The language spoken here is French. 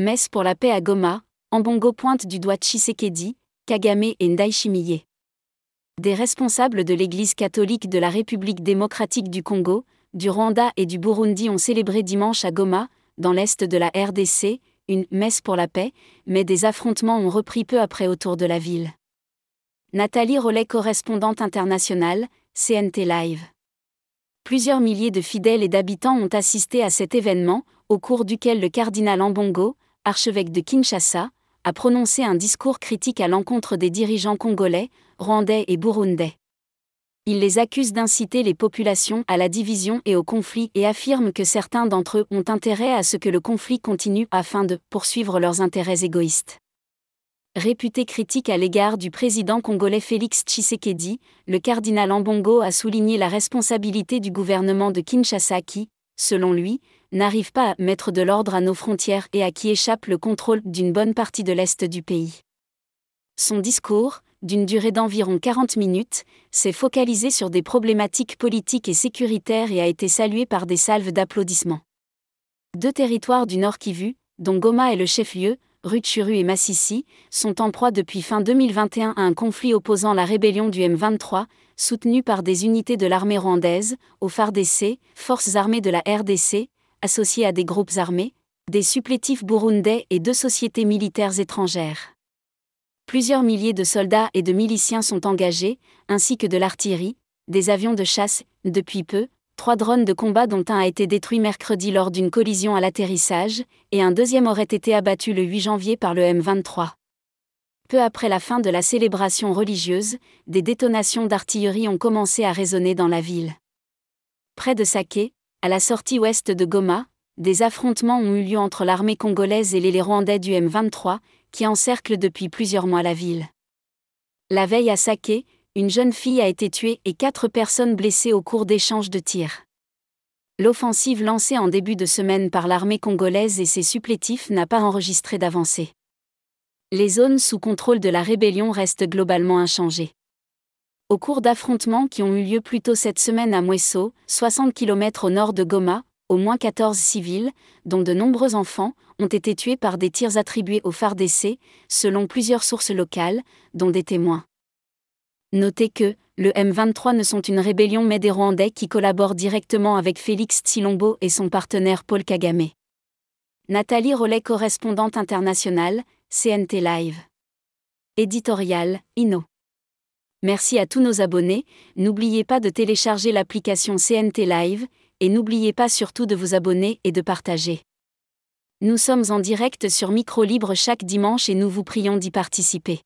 Messe pour la paix à Goma, Ambongo pointe du doigt Tshisekedi, Kagame et Ndayishimiye. Des responsables de l'Église catholique de la République démocratique du Congo, du Rwanda et du Burundi ont célébré dimanche à Goma, dans l'est de la RDC, une messe pour la paix, mais des affrontements ont repris peu après autour de la ville. Nathalie Rollet, correspondante internationale, CNT Live. Plusieurs milliers de fidèles et d'habitants ont assisté à cet événement, au cours duquel le cardinal Ambongo, archevêque de Kinshasa, a prononcé un discours critique à l'encontre des dirigeants congolais, rwandais et burundais. Il les accuse d'inciter les populations à la division et au conflit et affirme que certains d'entre eux ont intérêt à ce que le conflit continue afin de poursuivre leurs intérêts égoïstes. Réputé critique à l'égard du président congolais Félix Tshisekedi, le cardinal Ambongo a souligné la responsabilité du gouvernement de Kinshasa qui, selon lui, n'arrive pas à mettre de l'ordre à nos frontières et à qui échappe le contrôle d'une bonne partie de l'Est du pays. Son discours, d'une durée d'environ 40 minutes, s'est focalisé sur des problématiques politiques et sécuritaires et a été salué par des salves d'applaudissements. Deux territoires du Nord Kivu, dont Goma est le chef-lieu, Rutshuru et Massissi, sont en proie depuis fin 2021 à un conflit opposant la rébellion du M23, soutenue par des unités de l'armée rwandaise, au FARDC, Forces armées de la RDC, associées à des groupes armés, des supplétifs burundais et deux sociétés militaires étrangères. Plusieurs milliers de soldats et de miliciens sont engagés, ainsi que de l'artillerie, des avions de chasse, depuis peu, trois drones de combat dont un a été détruit mercredi lors d'une collision à l'atterrissage, et un deuxième aurait été abattu le 8 janvier par le M23. Peu après la fin de la célébration religieuse, des détonations d'artillerie ont commencé à résonner dans la ville. Près de Saké, à la sortie ouest de Goma, des affrontements ont eu lieu entre l'armée congolaise et les Rwandais du M23, qui encerclent depuis plusieurs mois la ville. La veille à Saké, une jeune fille a été tuée et quatre personnes blessées au cours d'échanges de tirs. L'offensive lancée en début de semaine par l'armée congolaise et ses supplétifs n'a pas enregistré d'avancée. Les zones sous contrôle de la rébellion restent globalement inchangées. Au cours d'affrontements qui ont eu lieu plus tôt cette semaine à Mweso, 60 km au nord de Goma, au moins 14 civils, dont de nombreux enfants, ont été tués par des tirs attribués au FARDC, selon plusieurs sources locales, dont des témoins. Notez que, le M23 ne sont une rébellion mais des Rwandais qui collaborent directement avec Félix Tsilombo et son partenaire Paul Kagame. Nathalie Rollet, correspondante internationale, CNT Live. Éditorial, Inno. Merci à tous nos abonnés, n'oubliez pas de télécharger l'application CNT Live, et n'oubliez pas surtout de vous abonner et de partager. Nous sommes en direct sur Micro Libre chaque dimanche et nous vous prions d'y participer.